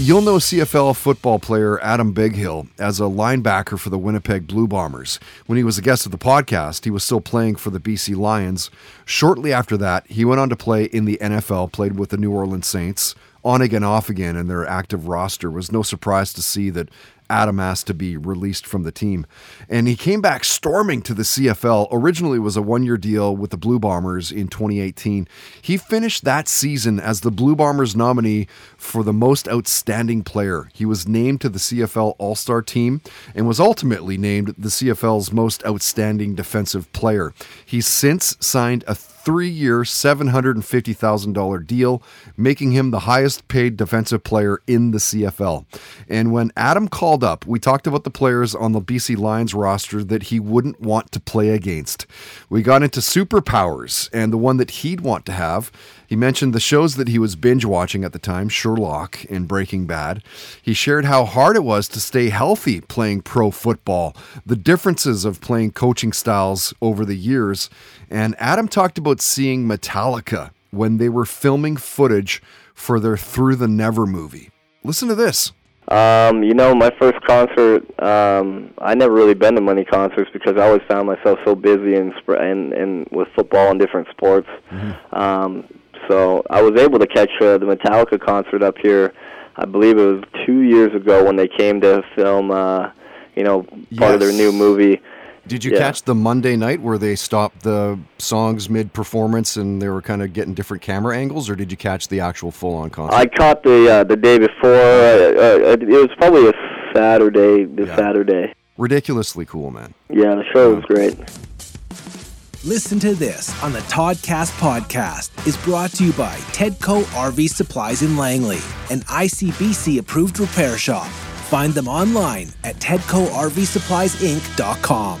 You'll know CFL football player Adam Bighill as a linebacker for the Winnipeg Blue Bombers. When he was a guest of the podcast, he was still playing for the BC Lions. Shortly after that, he went on to play in the NFL, played with the New Orleans Saints, on again, off again in their active roster. Was no surprise to see that Adam asked to be released from the team. And he came back storming to the CFL. Originally, was a one year deal with the Blue Bombers in 2018. He finished that season as the Blue Bombers nominee for the most outstanding player. He was named to the CFL All Star team and was ultimately named the CFL's most outstanding defensive player. He's since signed a three year, $750,000 deal, making him the highest paid defensive player in the CFL. And when Adam called up, we talked about the players on the BC Lions roster that he wouldn't want to play against. We got into superpowers and the one that he'd want to have. He mentioned the shows that he was binge watching at the time, Sherlock and Breaking Bad. He shared how hard it was to stay healthy playing pro football, the differences of playing coaching styles over the years. And Adam talked about seeing Metallica when they were filming footage for their Through the Never movie. Listen to this. Um, you know, my first concert, um, I never really been to many concerts because I always found myself so busy and and, and with football and different sports. Mm-hmm. Um, so I was able to catch uh, the Metallica concert up here. I believe it was two years ago when they came to film, uh, you know, part yes. of their new movie. Did you yeah. catch the Monday night where they stopped the songs mid performance and they were kind of getting different camera angles, or did you catch the actual full on concert? I caught the uh, the day before. Uh, uh, it was probably a Saturday. The yeah. Saturday. Ridiculously cool, man. Yeah, the show was great. Listen to this on the Toddcast podcast is brought to you by Tedco RV Supplies in Langley, an ICBC approved repair shop. Find them online at TedcoRVSuppliesInc.com.